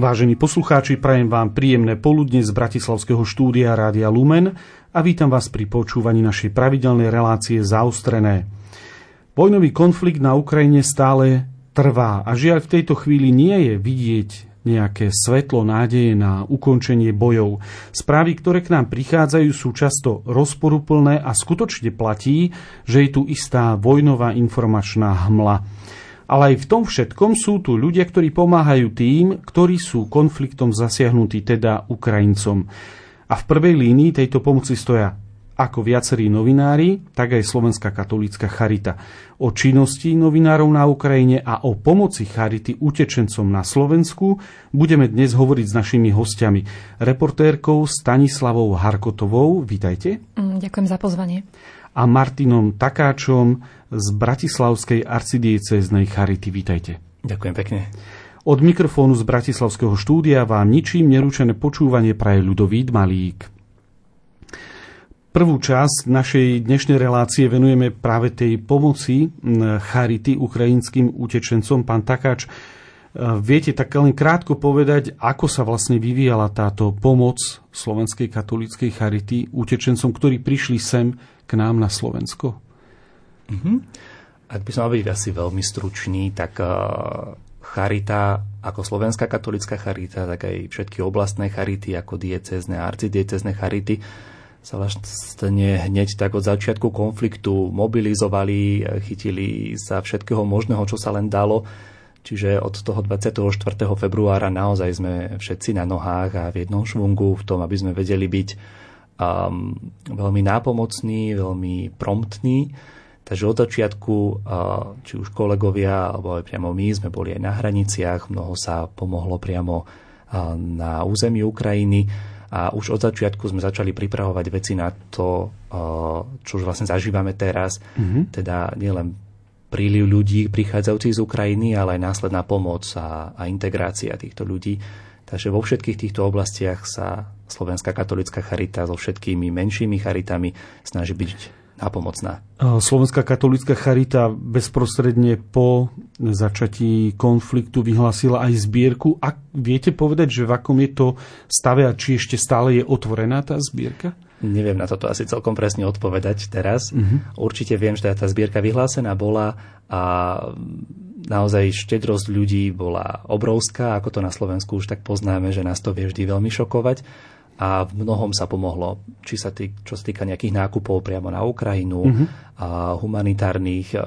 Vážení poslucháči, prajem vám príjemné poludne z Bratislavského štúdia Rádia Lumen a vítam vás pri počúvaní našej pravidelnej relácie Zaostrené. Vojnový konflikt na Ukrajine stále trvá a žiaľ v tejto chvíli nie je vidieť nejaké svetlo nádeje na ukončenie bojov. Správy, ktoré k nám prichádzajú, sú často rozporuplné a skutočne platí, že je tu istá vojnová informačná hmla. Ale aj v tom všetkom sú tu ľudia, ktorí pomáhajú tým, ktorí sú konfliktom zasiahnutí, teda Ukrajincom. A v prvej línii tejto pomoci stoja ako viacerí novinári, tak aj Slovenská katolícka charita. O činnosti novinárov na Ukrajine a o pomoci charity utečencom na Slovensku budeme dnes hovoriť s našimi hostiami. Reportérkou Stanislavou Harkotovou, vítajte. Mm, ďakujem za pozvanie. A Martinom Takáčom, z Bratislavskej arcidieceznej Charity. Vítajte. Ďakujem pekne. Od mikrofónu z Bratislavského štúdia vám ničím neručené počúvanie praje ľudový Malík. Prvú časť našej dnešnej relácie venujeme práve tej pomoci Charity ukrajinským utečencom. Pán Takáč, viete tak len krátko povedať, ako sa vlastne vyvíjala táto pomoc Slovenskej katolíckej Charity utečencom, ktorí prišli sem k nám na Slovensko? Mm-hmm. Ak by som mal byť asi veľmi stručný, tak uh, charita, ako Slovenská katolická charita, tak aj všetky oblastné charity, ako diecezne a arcidiecezne charity, sa vlastne hneď tak od začiatku konfliktu mobilizovali, chytili sa všetkého možného, čo sa len dalo. Čiže od toho 24. februára naozaj sme všetci na nohách a v jednom švungu v tom, aby sme vedeli byť um, veľmi nápomocní, veľmi promptní Takže od začiatku, či už kolegovia, alebo aj priamo my, sme boli aj na hraniciach, mnoho sa pomohlo priamo na území Ukrajiny a už od začiatku sme začali pripravovať veci na to, čo už vlastne zažívame teraz, mm-hmm. teda nielen príliv ľudí prichádzajúcich z Ukrajiny, ale aj následná pomoc a, a integrácia týchto ľudí. Takže vo všetkých týchto oblastiach sa Slovenská katolická charita so všetkými menšími charitami snaží byť napomocná. Slovenská katolická charita bezprostredne po začatí konfliktu vyhlásila aj zbierku. A viete povedať, že v akom je to stave a či ešte stále je otvorená tá zbierka? Neviem na toto asi celkom presne odpovedať teraz. Uh-huh. Určite viem, že tá zbierka vyhlásená bola a naozaj štedrosť ľudí bola obrovská, ako to na Slovensku už tak poznáme, že nás to vie vždy veľmi šokovať a v mnohom sa pomohlo, či sa tý, čo sa týka nejakých nákupov priamo na Ukrajinu, mm-hmm. a humanitárnych e,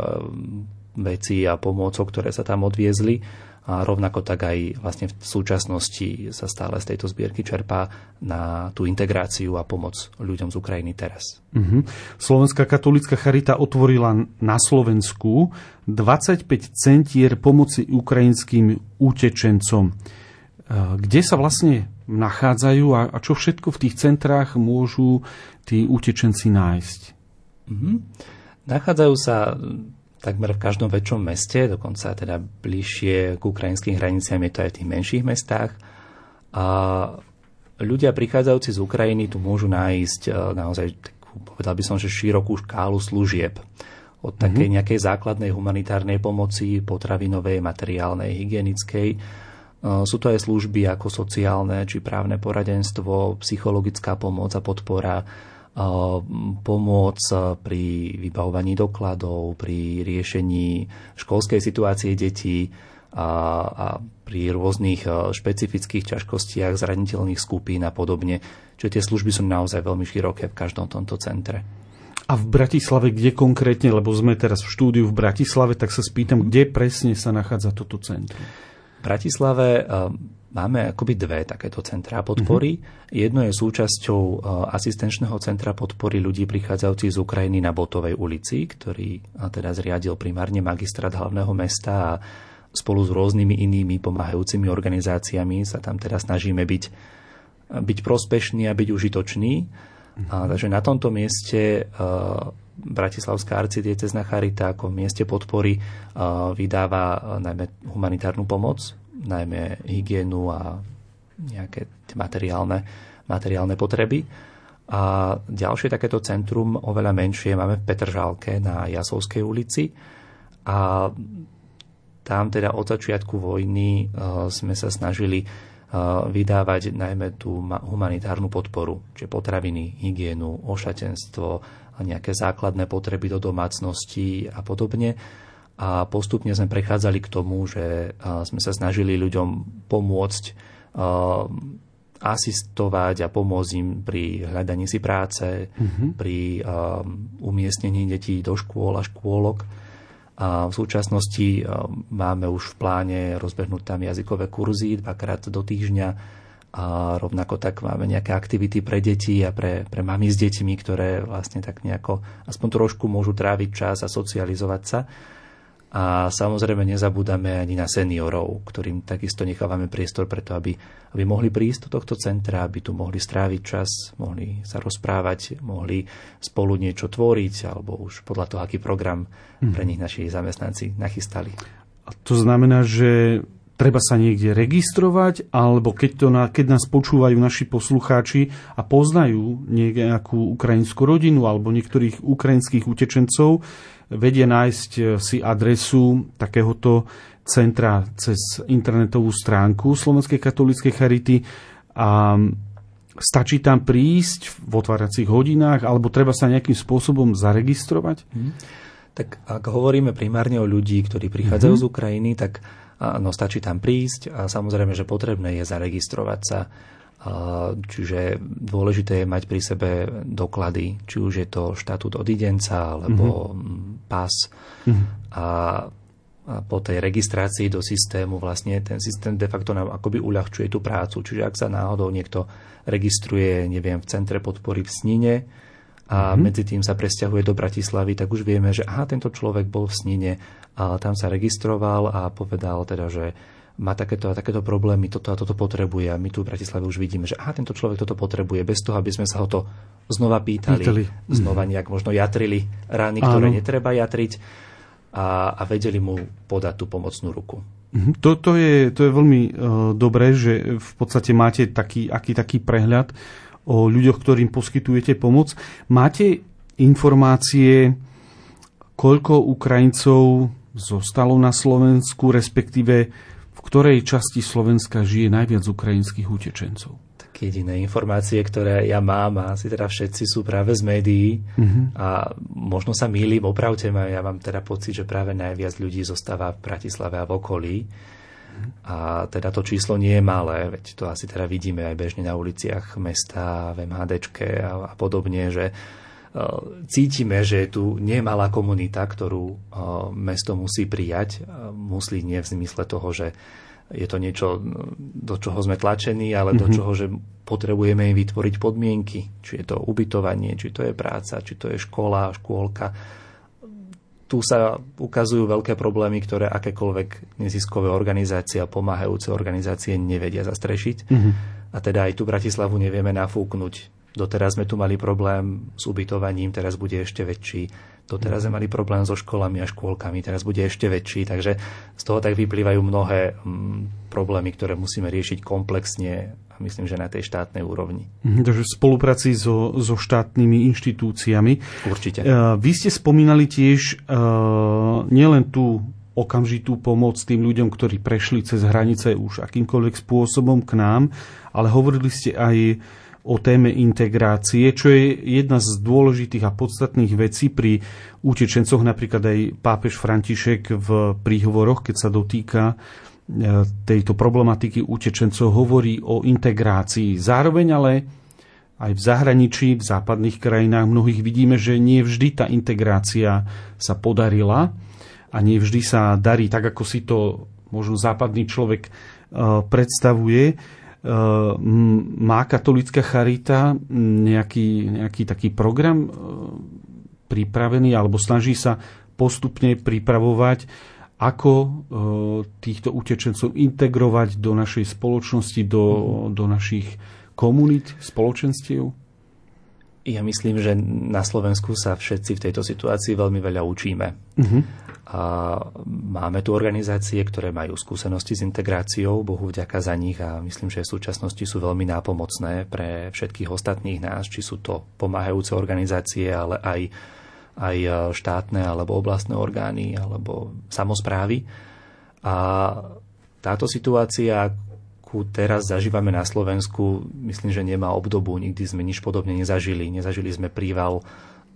vecí a pomôcok, ktoré sa tam odviezli. A rovnako tak aj vlastne v súčasnosti sa stále z tejto zbierky čerpá na tú integráciu a pomoc ľuďom z Ukrajiny teraz. Mm-hmm. Slovenská katolická charita otvorila na Slovensku 25 centier pomoci ukrajinským utečencom. Kde sa vlastne nachádzajú a, a čo všetko v tých centrách môžu tí utečenci nájsť? Mm-hmm. Nachádzajú sa takmer v každom väčšom meste, dokonca teda bližšie k ukrajinským hraniciam je to aj v tých menších mestách. A ľudia prichádzajúci z Ukrajiny tu môžu nájsť e, naozaj povedal by som, že širokú škálu služieb. Od takej mm-hmm. nejakej základnej humanitárnej pomoci, potravinovej, materiálnej, hygienickej, sú to aj služby ako sociálne či právne poradenstvo, psychologická pomoc a podpora, pomoc pri vybavovaní dokladov, pri riešení školskej situácie detí a, a pri rôznych špecifických ťažkostiach zraniteľných skupín a podobne. Čiže tie služby sú naozaj veľmi široké v každom tomto centre. A v Bratislave, kde konkrétne, lebo sme teraz v štúdiu v Bratislave, tak sa spýtam, kde presne sa nachádza toto centrum? Bratislave eh, máme akoby dve takéto centrá podpory. Uh-huh. Jedno je súčasťou eh, asistenčného centra podpory ľudí prichádzajúcich z Ukrajiny na Botovej ulici, ktorý eh, teda zriadil primárne magistrát hlavného mesta a spolu s rôznymi inými pomáhajúcimi organizáciami sa tam teda snažíme byť, byť prospešní a byť užitoční. Uh-huh. A, takže na tomto mieste Bratislavská arcidiecezna charita ako mieste podpory vydáva najmä humanitárnu pomoc, najmä hygienu a nejaké materiálne, materiálne potreby. A ďalšie takéto centrum, oveľa menšie, máme v Petržálke na Jasovskej ulici. A tam teda od začiatku vojny sme sa snažili vydávať najmä tú humanitárnu podporu, čiže potraviny, hygienu, ošatenstvo, nejaké základné potreby do domácnosti a podobne. A postupne sme prechádzali k tomu, že sme sa snažili ľuďom pomôcť asistovať a pomôcť im pri hľadaní si práce, mm-hmm. pri umiestnení detí do škôl a škôlok. A v súčasnosti máme už v pláne rozbehnúť tam jazykové kurzy dvakrát do týždňa a rovnako tak máme nejaké aktivity pre deti a pre, pre mami s deťmi, ktoré vlastne tak nejako aspoň trošku môžu tráviť čas a socializovať sa. A samozrejme nezabúdame ani na seniorov, ktorým takisto nechávame priestor preto, aby, aby mohli prísť do tohto centra, aby tu mohli stráviť čas, mohli sa rozprávať, mohli spolu niečo tvoriť, alebo už podľa toho, aký program pre mhm. nich naši zamestnanci nachystali. A to znamená, že treba sa niekde registrovať, alebo keď, to na, keď nás počúvajú naši poslucháči a poznajú nejakú ukrajinskú rodinu alebo niektorých ukrajinských utečencov, vedia nájsť eh, si adresu takéhoto centra cez internetovú stránku Slovenskej katolíckej charity a stačí tam prísť v otváracích hodinách alebo treba sa nejakým spôsobom zaregistrovať? Hmm. Tak ak hovoríme primárne o ľudí, ktorí prichádzajú hmm. z Ukrajiny, tak no, stačí tam prísť a samozrejme, že potrebné je zaregistrovať sa Čiže dôležité je mať pri sebe doklady, či už je to štatút odidenca alebo mm-hmm. pas. Mm-hmm. A, a po tej registrácii do systému vlastne ten systém de facto nám akoby uľahčuje tú prácu. Čiže ak sa náhodou niekto registruje, neviem, v centre podpory v Snine a mm-hmm. medzi tým sa presťahuje do Bratislavy, tak už vieme, že aha, tento človek bol v Snine a tam sa registroval a povedal teda, že má takéto a takéto problémy, toto a toto potrebuje a my tu v Bratislave už vidíme, že aha, tento človek toto potrebuje, bez toho, aby sme sa ho to znova pýtali, pýtali. znova nejak možno jatrili rány, ktoré Áno. netreba jatriť a, a vedeli mu podať tú pomocnú ruku. Mhm. To, to, je, to je veľmi uh, dobré, že v podstate máte taký, aký taký prehľad o ľuďoch, ktorým poskytujete pomoc. Máte informácie, koľko Ukrajincov zostalo na Slovensku, respektíve ktorej časti Slovenska žije najviac ukrajinských utečencov? Tak jediné informácie, ktoré ja mám a asi teda všetci sú práve z médií uh-huh. a možno sa mýlim, opravte ma, ja mám teda pocit, že práve najviac ľudí zostáva v Bratislave a v okolí. A teda to číslo nie je malé, veď to asi teda vidíme aj bežne na uliciach mesta, v MHDčke a, a podobne, že cítime, že je tu nemalá komunita, ktorú mesto musí prijať. Musí nie v zmysle toho, že je to niečo, do čoho sme tlačení, ale mm-hmm. do mhm. čoho, že potrebujeme im vytvoriť podmienky. Či je to ubytovanie, či to je práca, či to je škola, škôlka. Tu sa ukazujú veľké problémy, ktoré akékoľvek neziskové organizácie a pomáhajúce organizácie nevedia zastrešiť. Mm-hmm. A teda aj tu Bratislavu nevieme nafúknuť Doteraz sme tu mali problém s ubytovaním, teraz bude ešte väčší. Doteraz sme mali problém so školami a škôlkami, teraz bude ešte väčší. Takže z toho tak vyplývajú mnohé mm, problémy, ktoré musíme riešiť komplexne a myslím, že na tej štátnej úrovni. Mhm, takže v spolupráci so, so štátnymi inštitúciami. Určite. Uh, vy ste spomínali tiež uh, nielen tú okamžitú pomoc tým ľuďom, ktorí prešli cez hranice už akýmkoľvek spôsobom k nám, ale hovorili ste aj o téme integrácie, čo je jedna z dôležitých a podstatných vecí pri utečencoch. Napríklad aj pápež František v príhovoroch, keď sa dotýka e, tejto problematiky utečencov, hovorí o integrácii. Zároveň ale aj v zahraničí, v západných krajinách mnohých vidíme, že nie vždy tá integrácia sa podarila a nie vždy sa darí tak, ako si to možno západný človek e, predstavuje. Ehm, má katolická charita nejaký, nejaký taký program ehm, pripravený alebo snaží sa postupne pripravovať, ako ehm, týchto utečencov integrovať do našej spoločnosti, do, do našich komunít, spoločenstiev? Ja myslím, že na Slovensku sa všetci v tejto situácii veľmi veľa učíme. Uh-huh. A máme tu organizácie, ktoré majú skúsenosti s integráciou, Bohu vďaka za nich a myslím, že v súčasnosti sú veľmi nápomocné pre všetkých ostatných nás, či sú to pomáhajúce organizácie, ale aj, aj štátne alebo oblastné orgány alebo samozprávy. A táto situácia, akú teraz zažívame na Slovensku, myslím, že nemá obdobu, nikdy sme nič podobne nezažili. Nezažili sme príval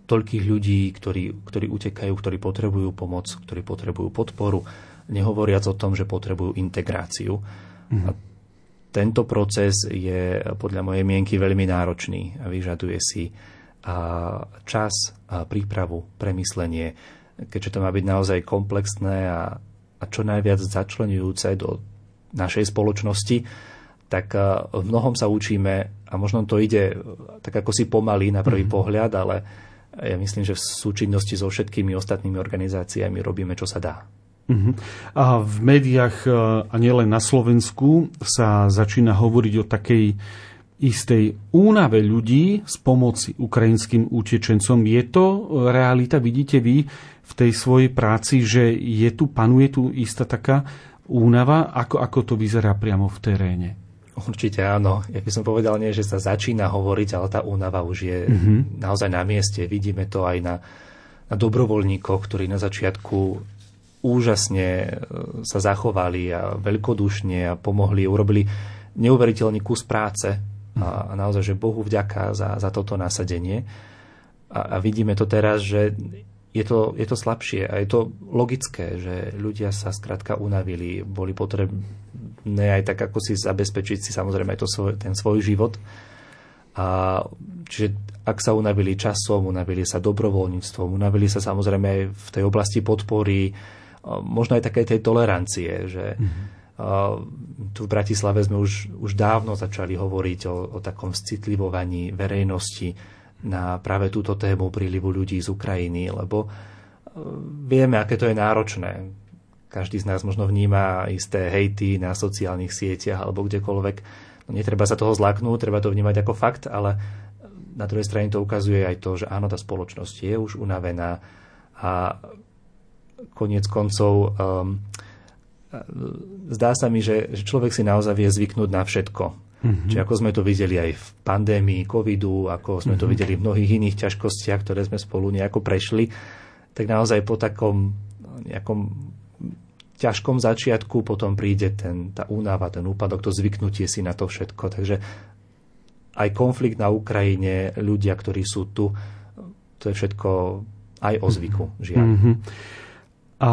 toľkých ľudí, ktorí, ktorí utekajú, ktorí potrebujú pomoc, ktorí potrebujú podporu, nehovoriac o tom, že potrebujú integráciu. Mm. A tento proces je podľa mojej mienky veľmi náročný a vyžaduje si čas, a prípravu, premyslenie, keďže to má byť naozaj komplexné a, a čo najviac začlenujúce do našej spoločnosti, tak v mnohom sa učíme a možno to ide tak ako si pomaly na prvý mm. pohľad, ale ja myslím, že v súčinnosti so všetkými ostatnými organizáciami robíme, čo sa dá. Uh-huh. A v médiách, eh, a nielen na Slovensku, sa začína hovoriť o takej istej únave ľudí z pomoci ukrajinským utečencom. Je to realita, vidíte vy v tej svojej práci, že je tu, panuje tu istá taká únava, ako, ako to vyzerá priamo v teréne? Určite áno. Ja by som povedal nie, že sa začína hovoriť, ale tá únava už je mm-hmm. naozaj na mieste. Vidíme to aj na, na dobrovoľníkoch, ktorí na začiatku úžasne e, sa zachovali a veľkodušne a pomohli, urobili neuveriteľný kus práce a, a naozaj, že Bohu vďaka za, za toto nasadenie. A, a vidíme to teraz, že je to, je to slabšie a je to logické, že ľudia sa skrátka unavili, boli potrebné aj tak, ako si zabezpečiť si samozrejme aj to svoj, ten svoj život. A, čiže ak sa unavili časom, unavili sa dobrovoľníctvom, unavili sa samozrejme aj v tej oblasti podpory, možno aj také tej tolerancie, že mm-hmm. tu v Bratislave sme už, už dávno začali hovoriť o, o takom citlivovaní verejnosti, na práve túto tému prílivu ľudí z Ukrajiny, lebo e, vieme, aké to je náročné. Každý z nás možno vníma isté hejty na sociálnych sieťach alebo kdekoľvek. No, netreba sa toho zlaknúť, treba to vnímať ako fakt, ale na druhej strane to ukazuje aj to, že áno, tá spoločnosť je už unavená a koniec koncov um, zdá sa mi, že, že človek si naozaj vie zvyknúť na všetko Mm-hmm. Čiže ako sme to videli aj v pandémii covidu, ako sme mm-hmm. to mhm. videli v mnohých iných ťažkostiach, ktoré sme spolu nejako prešli, tak naozaj po takom nejakom ťažkom začiatku potom príde ten, tá únava, ten úpadok, to zvyknutie si na to všetko. Takže aj konflikt na Ukrajine, ľudia, ktorí sú tu, to je všetko aj o zvyku, žiaľ. Mm-hmm. A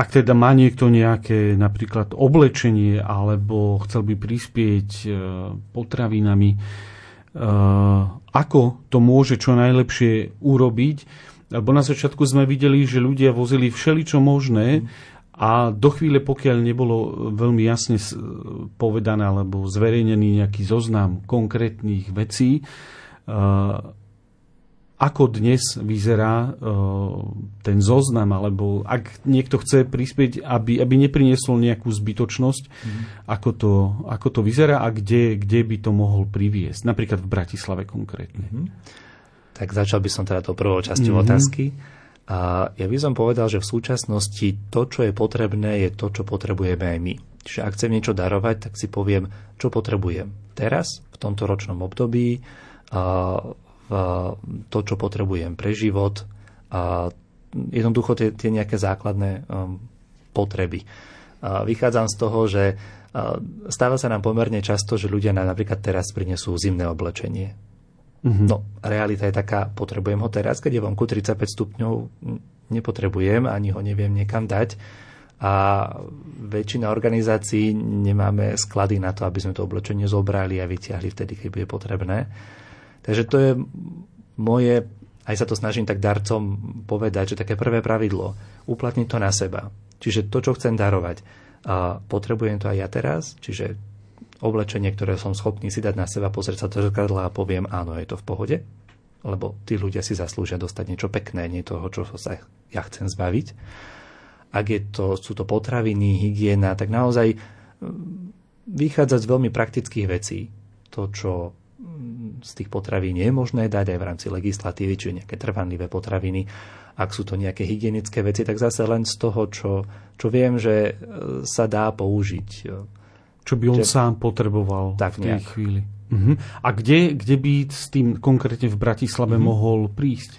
ak teda má niekto nejaké napríklad oblečenie alebo chcel by prispieť e, potravinami, e, ako to môže čo najlepšie urobiť. Lebo na začiatku sme videli, že ľudia vozili všeličo možné a do chvíle, pokiaľ nebolo veľmi jasne povedané alebo zverejnený nejaký zoznam konkrétnych vecí, e, ako dnes vyzerá ten zoznam, alebo ak niekto chce prispieť, aby, aby nepriniesol nejakú zbytočnosť, mm. ako, to, ako to vyzerá a kde, kde by to mohol priviesť, napríklad v Bratislave konkrétne. Mm. Tak začal by som teda to prvou časťou mm-hmm. otázky. A ja by som povedal, že v súčasnosti to, čo je potrebné, je to, čo potrebujeme aj my. Čiže ak chcem niečo darovať, tak si poviem, čo potrebujem teraz, v tomto ročnom období, to, čo potrebujem pre život a jednoducho tie, tie nejaké základné um, potreby. A vychádzam z toho, že stáva sa nám pomerne často, že ľudia nám napríklad teraz prinesú zimné oblečenie. Mm-hmm. No, realita je taká, potrebujem ho teraz, keď je vonku 35 stupňov, nepotrebujem, ani ho neviem niekam dať. A väčšina organizácií nemáme sklady na to, aby sme to oblečenie zobrali a vyťahli vtedy, keď bude potrebné. Takže to je moje, aj sa to snažím tak darcom povedať, že také prvé pravidlo, uplatniť to na seba. Čiže to, čo chcem darovať, potrebujem to aj ja teraz, čiže oblečenie, ktoré som schopný si dať na seba, pozrieť sa do zrkadla a poviem, áno, je to v pohode, lebo tí ľudia si zaslúžia dostať niečo pekné, nie toho, čo sa ja chcem zbaviť. Ak je to, sú to potraviny, hygiena, tak naozaj vychádzať z veľmi praktických vecí. To, čo z tých potravín je možné dať aj v rámci legislatívy, čiže nejaké trvanlivé potraviny. Ak sú to nejaké hygienické veci, tak zase len z toho, čo, čo viem, že e, sa dá použiť. Čo by on že... sám potreboval tak v tej nejak. chvíli. Uh-huh. A kde, kde by s tým konkrétne v Bratislave uh-huh. mohol prísť?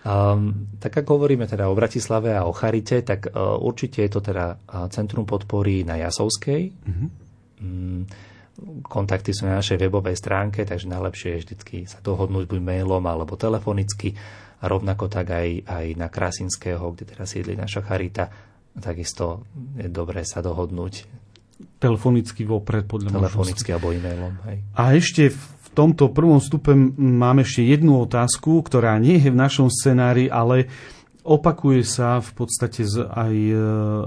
Um, tak ako hovoríme teda o Bratislave a o Charite, tak uh, určite je to teda Centrum podpory na Jasovskej. Uh-huh. Um, kontakty sú na našej webovej stránke, takže najlepšie je vždy sa dohodnúť buď mailom alebo telefonicky. A rovnako tak aj, aj na Krasinského, kde teraz sídli naša Charita. Takisto je dobré sa dohodnúť. Telefonicky vopred, podľa Telefonicky alebo e-mailom. Hej. A ešte v tomto prvom stupe mám ešte jednu otázku, ktorá nie je v našom scenári, ale opakuje sa v podstate aj e,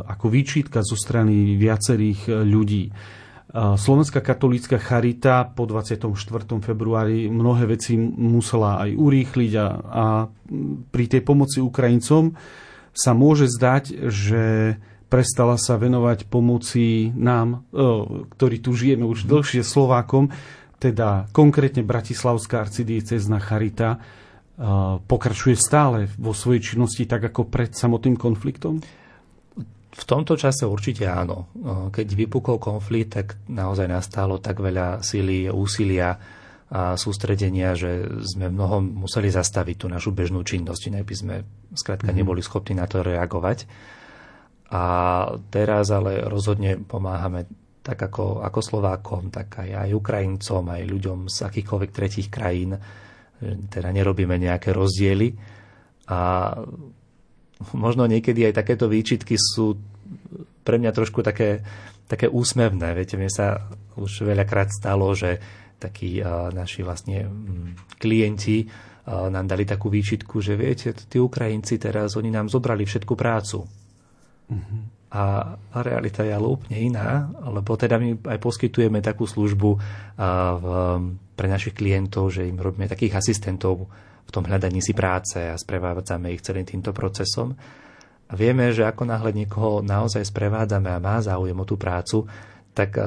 ako výčitka zo strany viacerých e, ľudí. E, Slovenská katolícka charita po 24. februári mnohé veci musela aj urýchliť a, a pri tej pomoci Ukrajincom sa môže zdať, že prestala sa venovať pomoci nám, ktorí tu žijeme už dlhšie Slovákom, teda konkrétne Bratislavská arcidiecezna Charita, pokračuje stále vo svojej činnosti tak ako pred samotným konfliktom? V tomto čase určite áno. Keď vypukol konflikt, tak naozaj nastalo tak veľa síly, úsilia a sústredenia, že sme mnohom museli zastaviť tú našu bežnú činnosť, inak by sme skrátka mm. neboli schopní na to reagovať. A teraz ale rozhodne pomáhame tak ako, ako Slovákom, tak aj, aj Ukrajincom, aj ľuďom z akýchkoľvek tretích krajín. Teda nerobíme nejaké rozdiely. A možno niekedy aj takéto výčitky sú pre mňa trošku také, také úsmevné. Viete, mne sa už veľakrát stalo, že takí uh, naši vlastne um, klienti uh, nám dali takú výčitku, že viete, tí Ukrajinci teraz, oni nám zobrali všetku prácu. A realita je ale úplne iná, lebo teda my aj poskytujeme takú službu pre našich klientov, že im robíme takých asistentov v tom hľadaní si práce a sprevádzame ich celým týmto procesom. A vieme, že ako náhle niekoho naozaj sprevádzame a má záujem o tú prácu, tak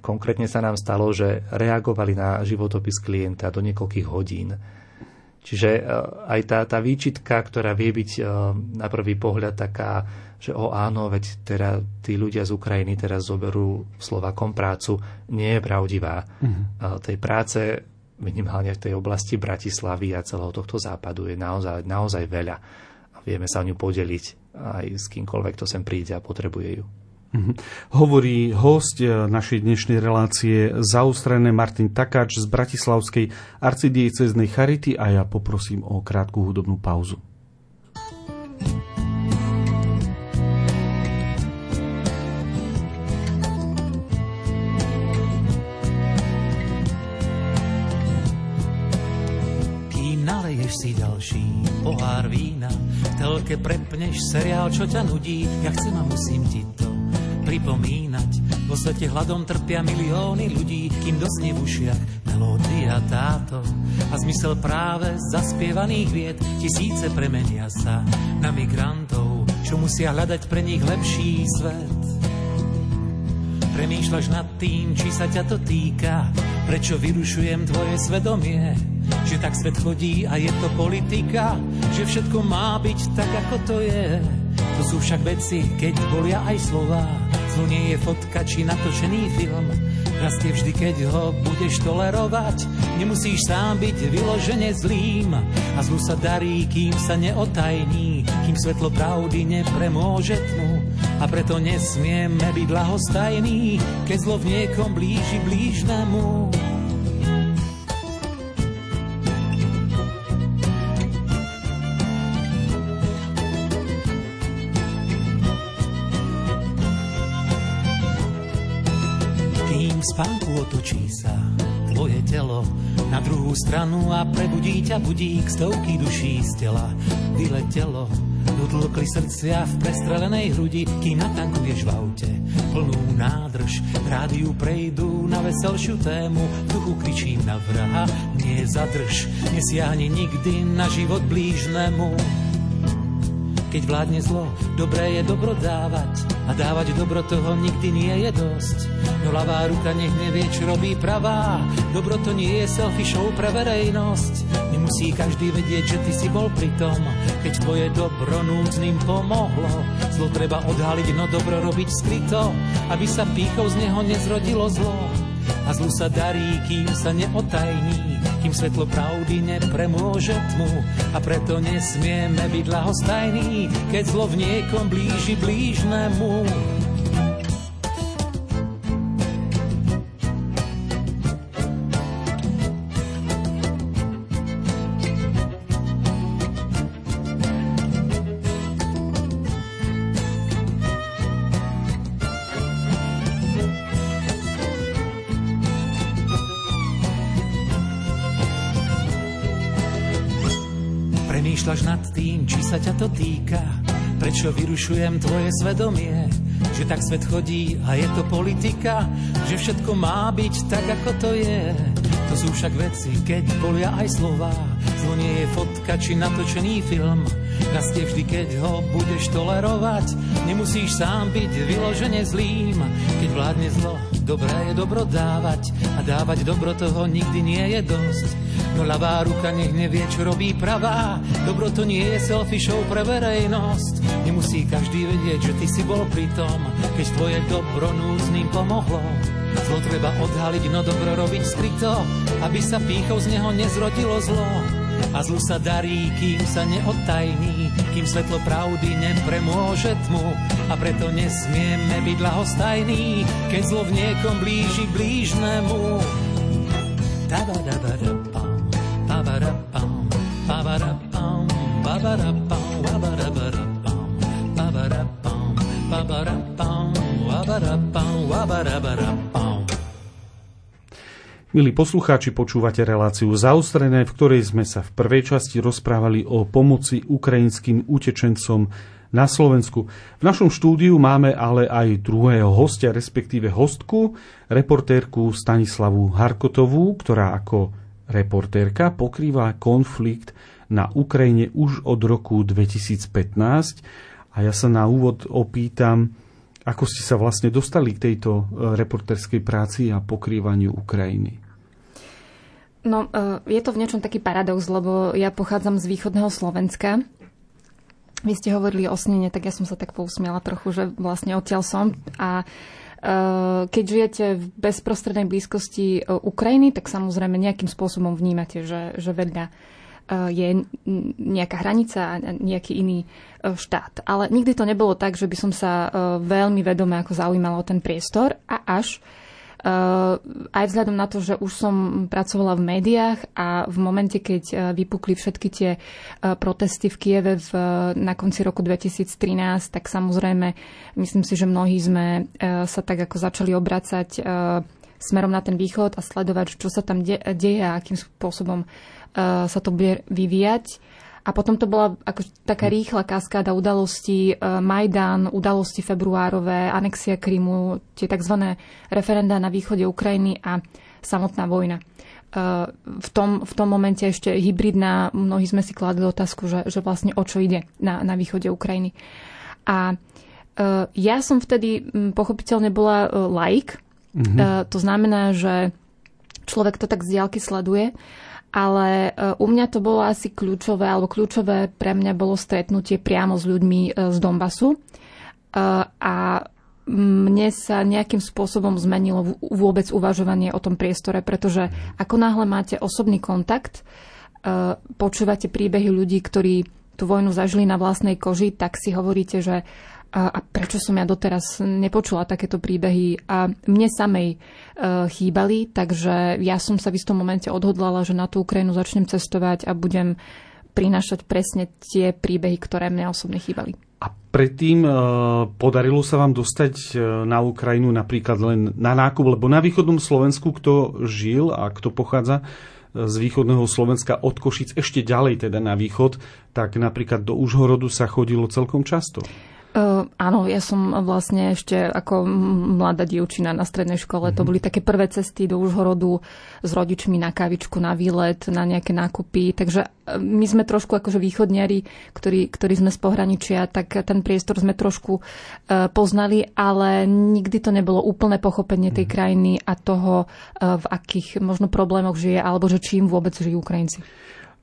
konkrétne sa nám stalo, že reagovali na životopis klienta do niekoľkých hodín. Čiže aj tá, tá výčitka, ktorá vie byť na prvý pohľad taká že o áno, veď teda tí ľudia z Ukrajiny teraz zoberú Slovakom prácu, nie je pravdivá. Mm-hmm. Tej práce minimálne v tej oblasti Bratislavy a celého tohto západu je naozaj, naozaj veľa. A vieme sa o ňu podeliť aj s kýmkoľvek, kto sem príde a potrebuje ju. Mm-hmm. Hovorí host e, našej dnešnej relácie zaustrené Martin Takáč z Bratislavskej arcidieceznej Charity a ja poprosím o krátku hudobnú pauzu. Si ďalší pohár vína. V telke prepneš seriál, čo ťa nudí, ja chcem a musím ti to pripomínať. Vo svete hladom trpia milióny ľudí, kým dosne v ušiach melódia táto. A zmysel práve zaspievaných vied tisíce premenia sa na migrantov, čo musia hľadať pre nich lepší svet. Premýšľaš nad tým, či sa ťa to týka, prečo vyrušujem tvoje svedomie, že tak svet chodí a je to politika, že všetko má byť tak, ako to je. To sú však veci, keď bolia aj slova. Zlo nie je fotka či natočený film. Rastie vždy, keď ho budeš tolerovať. Nemusíš sám byť vyložene zlým. A zlu sa darí, kým sa neotajní. Kým svetlo pravdy nepremôže tmu. A preto nesmieme byť lahostajní, keď zlo v niekom blíži blížnemu. spánku otočí sa tvoje telo na druhú stranu a prebudí ťa budík stovky duší z tela. Vyletelo, dotlkli srdcia v prestrelenej hrudi, kým natankuješ v aute plnú nádrž. Rádiu prejdú na veselšiu tému, duchu kričím na vraha, nie zadrž, nesiahni nikdy na život blížnemu. Keď vládne zlo, dobré je dobro dávať a dávať dobro toho nikdy nie je dosť. No ľavá ruka nech nevie, čo robí pravá. Dobro to nie je selfie show pre verejnosť. Nemusí každý vedieť, že ty si bol pri tom, keď tvoje dobro núdznym pomohlo. Zlo treba odhaliť, no dobro robiť skryto, aby sa pýchou z neho nezrodilo zlo. a zlu sa darí, kým sa neotajní, kým svetlo pravdy nepremôže tmu a preto nesmieme byť lahostajní, keď zlo v niekom blíži blížnemu. Sa ťa to týka, prečo vyrušujem tvoje svedomie, že tak svet chodí a je to politika, že všetko má byť tak, ako to je. To sú však veci, keď bolia aj slova, zlo nie je fotka či natočený film, rastie vždy, keď ho budeš tolerovať, nemusíš sám byť vyložene zlým, keď vládne zlo, dobré je dobro dávať. A dávať dobro toho nikdy nie je dosť. No ľavá ruka nech nevie, čo robí pravá. Dobro to nie je selfie show pre verejnosť. Nemusí každý vedieť, že ty si bol pri tom, keď tvoje dobro núzným pomohlo. Zlo treba odhaliť, no dobro robiť skryto, aby sa pýchou z neho nezrodilo zlo. A zlu sa darí, kým sa neodtajní, kým svetlo pravdy nepremôže tmu. A preto nesmieme byť lahostajní, keď zlo v niekom blíži blížnemu. Tabadabadabam. Milí poslucháči, počúvate reláciu zaostrené, v ktorej sme sa v prvej časti rozprávali o pomoci ukrajinským utečencom na Slovensku. V našom štúdiu máme ale aj druhého hostia, respektíve hostku, reportérku Stanislavu Harkotovú, ktorá ako reportérka pokrýva konflikt na Ukrajine už od roku 2015 a ja sa na úvod opýtam, ako ste sa vlastne dostali k tejto e, reporterskej práci a pokrývaniu Ukrajiny. No, e, je to v niečom taký paradox, lebo ja pochádzam z východného Slovenska. Vy ste hovorili o snene, tak ja som sa tak pousmiela trochu, že vlastne odtiaľ som. A Eh, keď žijete v bezprostrednej blízkosti eh, Ukrajiny, tak samozrejme nejakým spôsobom vnímate, že, že vedľa je nejaká hranica a nejaký iný štát. Ale nikdy to nebolo tak, že by som sa veľmi vedome ako zaujímala o ten priestor a až Eh, aj vzhľadom na to, že už som pracovala v médiách a v momente, keď eh, vypukli všetky tie eh, protesty v Kieve v, na konci roku 2013, tak samozrejme myslím si, že mnohí sme sa tak ako začali obracať smerom na ten východ a sledovať, čo sa tam deje a akým spôsobom sa to bude vyvíjať. A potom to bola ako taká hm. rýchla kaskáda udalostí, e, Majdan, udalosti februárové, anexia Krymu, tie tzv. referenda na východe Ukrajiny a samotná vojna. E, v tom, v tom momente ešte hybridná, mnohí sme si kladli otázku, že, že vlastne o čo ide na, na východe Ukrajiny. A e, ja som vtedy pochopiteľne bola like, mm-hmm. to znamená, že človek to tak z diálky sleduje ale e, u mňa to bolo asi kľúčové, alebo kľúčové pre mňa bolo stretnutie priamo s ľuďmi e, z Donbasu. E, a mne sa nejakým spôsobom zmenilo vôbec uvažovanie o tom priestore, pretože ako náhle máte osobný kontakt, počúvate príbehy ľudí, ktorí tú vojnu zažili na vlastnej koži, tak si hovoríte, že a prečo som ja doteraz nepočula takéto príbehy a mne samej e, chýbali, takže ja som sa v istom momente odhodlala, že na tú Ukrajinu začnem cestovať a budem prinášať presne tie príbehy, ktoré mne osobne chýbali. A predtým e, podarilo sa vám dostať e, na Ukrajinu napríklad len na nákup, lebo na východnom Slovensku, kto žil a kto pochádza z východného Slovenska od Košic ešte ďalej teda na východ, tak napríklad do Užhorodu sa chodilo celkom často. Uh, áno, ja som vlastne ešte ako mladá dievčina na strednej škole, mm-hmm. to mhm. boli také prvé cesty do Užhorodu s rodičmi na kavičku, na výlet, na nejaké nákupy. Takže e, my sme trošku akože východniari, ktorí, ktorí sme z pohraničia, tak ten priestor sme trošku uh, poznali, ale nikdy to nebolo úplné pochopenie tej mm-hmm. krajiny a toho, uh, v akých možno problémoch žije, alebo že čím vôbec žijú Ukrajinci.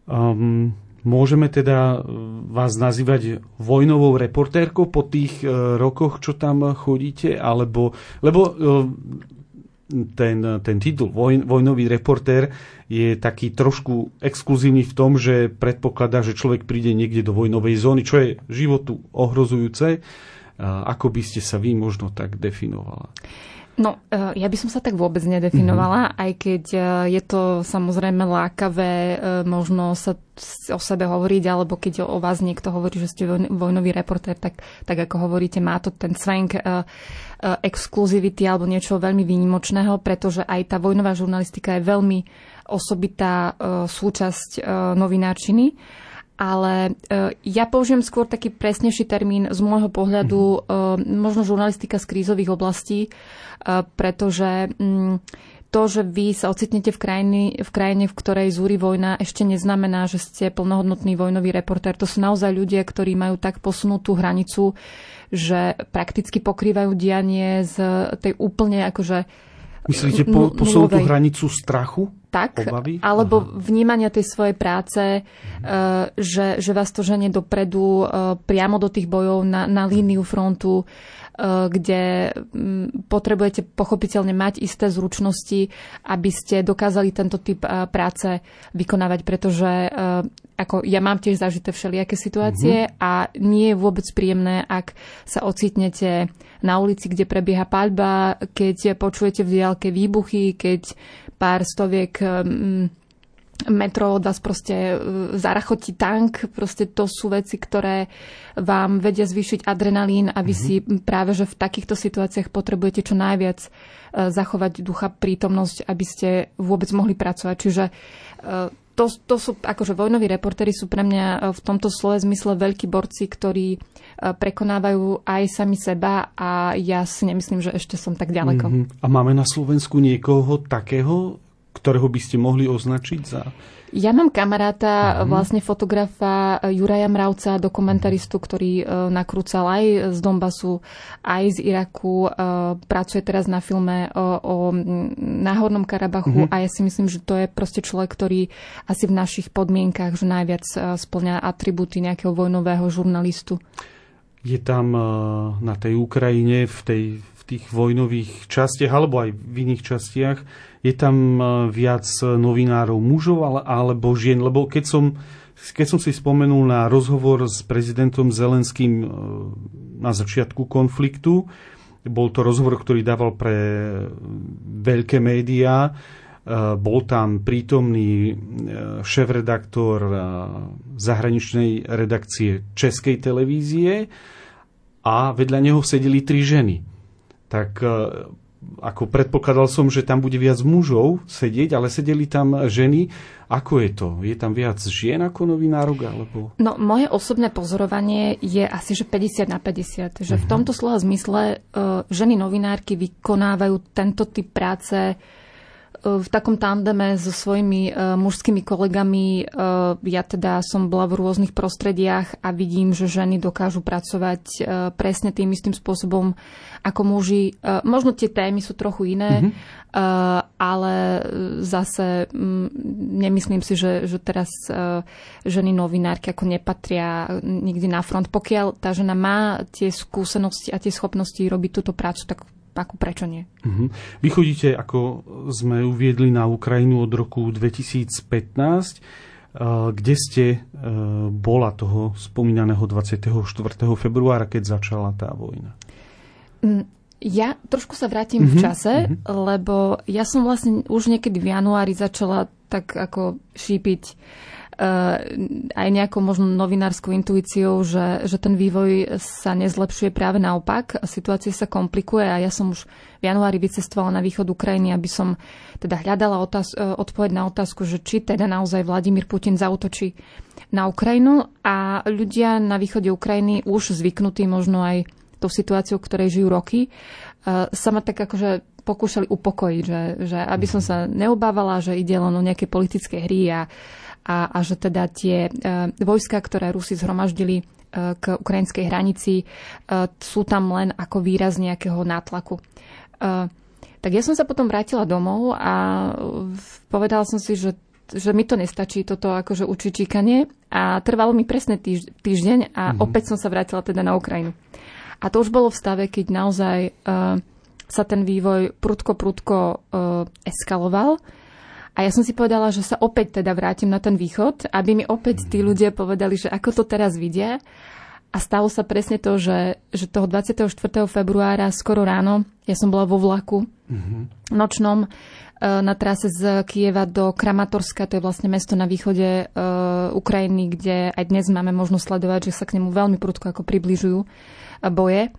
Um, Môžeme teda e, vás nazývať vojnovou reportérkou po tých e, rokoch, čo tam chodíte? Alebo, lebo e, ten, ten titul voj, vojnový reportér je taký trošku exkluzívny v tom, že predpokladá, že človek príde niekde do vojnovej zóny, čo je životu ohrozujúce. Ako by ste sa vy možno tak definovala? No, e, ja by som sa tak vôbec nedefinovala, mm-hmm. aj keď e, je to samozrejme lákavé e, možno sa o sebe hovoriť, alebo keď o vás niekto hovorí, že ste vojnový reportér, tak, tak ako hovoríte, má to ten svenk exkluzivity alebo niečo veľmi výnimočného, pretože aj tá vojnová žurnalistika je veľmi osobitá súčasť novinárčiny ale ja použijem skôr taký presnejší termín z môjho pohľadu, mm-hmm. možno žurnalistika z krízových oblastí, pretože mm, to, že vy sa ocitnete v, krajine, v krajine, v ktorej zúri vojna, ešte neznamená, že ste plnohodnotný vojnový reportér. To sú naozaj ľudia, ktorí majú tak posunutú hranicu, že prakticky pokrývajú dianie z tej úplne akože Myslíte po, posunutú hranicu strachu? tak, obavy? alebo Aha. vnímania tej svojej práce, mhm. že, že vás to ženie dopredu, e, priamo do tých bojov na, na líniu frontu, Eh, kde mm, potrebujete pochopiteľne mať isté zručnosti, aby ste dokázali tento typ eh, práce vykonávať, pretože eh, ako ja mám tiež zažité všelijaké situácie mm-hmm. a nie je vôbec príjemné, ak sa ocitnete na ulici, kde prebieha paľba, keď počujete v diálke výbuchy, keď pár stoviek metro od vás proste e, zarachotí tank, proste to sú veci, ktoré vám vedia zvýšiť adrenalín a vy mm-hmm. si práve, že v takýchto situáciách potrebujete čo najviac e, zachovať ducha prítomnosť, aby ste vôbec mohli pracovať. Čiže e, to, to sú, akože vojnoví reportéri sú pre mňa v tomto slove zmysle veľkí borci, ktorí prekonávajú aj sami seba a ja si nemyslím, že ešte som tak ďaleko. Mm-hmm. A máme na Slovensku niekoho takého, ktorého by ste mohli označiť za... Ja mám kamaráta, uh-huh. vlastne fotografa Juraja Mravca, dokumentaristu, ktorý uh, nakrúcal aj z Donbasu, aj z Iraku. Uh, pracuje teraz na filme o, o Náhornom Karabachu uh-huh. a ja si myslím, že to je proste človek, ktorý asi v našich podmienkach že najviac splňa atribúty nejakého vojnového žurnalistu. Je tam na tej Ukrajine, v, tej, v tých vojnových častiach, alebo aj v iných častiach, je tam e, viac novinárov mužov alebo žien, lebo keď som, keď som si spomenul na rozhovor s prezidentom Zelenským e, na začiatku konfliktu, bol to rozhovor, ktorý dával pre veľké médiá, e, bol tam prítomný šéf-redaktor zahraničnej redakcie Českej televízie a vedľa neho sedeli tri ženy. Tak ako predpokladal som, že tam bude viac mužov sedieť, ale sedeli tam ženy. Ako je to? Je tam viac žien ako novinárok? Alebo... No, moje osobné pozorovanie je asi, že 50 na 50. Že uh-huh. v mhm. tomto slova zmysle uh, ženy novinárky vykonávajú tento typ práce v takom tandeme so svojimi uh, mužskými kolegami. Uh, ja teda som bola v rôznych prostrediach a vidím, že ženy dokážu pracovať uh, presne tým istým spôsobom ako muži. Možno tie témy sú trochu iné, mm-hmm. ale zase um, nemyslím si, že, že teraz ženy novinárky ako nepatria nikdy na front. Pokiaľ tá žena má tie skúsenosti a tie schopnosti robiť túto prácu, tak ako prečo nie. Uh-huh. Vy chodíte, ako sme uviedli, na Ukrajinu od roku 2015. Kde ste e, bola toho spomínaného 24. februára, keď začala tá vojna? Mm, ja trošku sa vrátim uh-huh. v mhm, čase, uh-huh. lebo ja som vlastne už niekedy v januári začala tak ako šípiť aj nejakou možno novinárskou intuíciou, že, že ten vývoj sa nezlepšuje práve naopak. Situácia sa komplikuje a ja som už v januári vycestovala na východ Ukrajiny, aby som teda hľadala otáz- odpoveď na otázku, že či teda naozaj Vladimír Putin zautočí na Ukrajinu a ľudia na východe Ukrajiny už zvyknutí možno aj tou situáciou, v ktorej žijú roky, eh, sa ma tak akože pokúšali upokojiť, že, že aby som sa neobávala, že ide len o nejaké politické hry a a, a že teda tie e, vojska, ktoré Rusi zhromaždili e, k ukrajinskej hranici, e, sú tam len ako výraz nejakého nátlaku. Tak ja som sa potom vrátila domov a povedala som si, že že mi to nestačí toto akože učiť číkanie a trvalo mi presne týž, týždeň a mm-hmm. opäť som sa vrátila teda na Ukrajinu. A to už bolo v stave, keď naozaj uh, sa ten vývoj prudko, prudko uh, eskaloval. A ja som si povedala, že sa opäť teda vrátim na ten východ, aby mi opäť tí ľudia povedali, že ako to teraz vidia. A stalo sa presne to, že, že toho 24. februára skoro ráno, ja som bola vo vlaku mm-hmm. nočnom, Eh, na trase z Kieva do Kramatorska, to je vlastne mesto na východe uh, Ukrajiny, kde aj dnes máme možnosť sledovať, že sa k nemu veľmi prudko ako približujú eh, boje.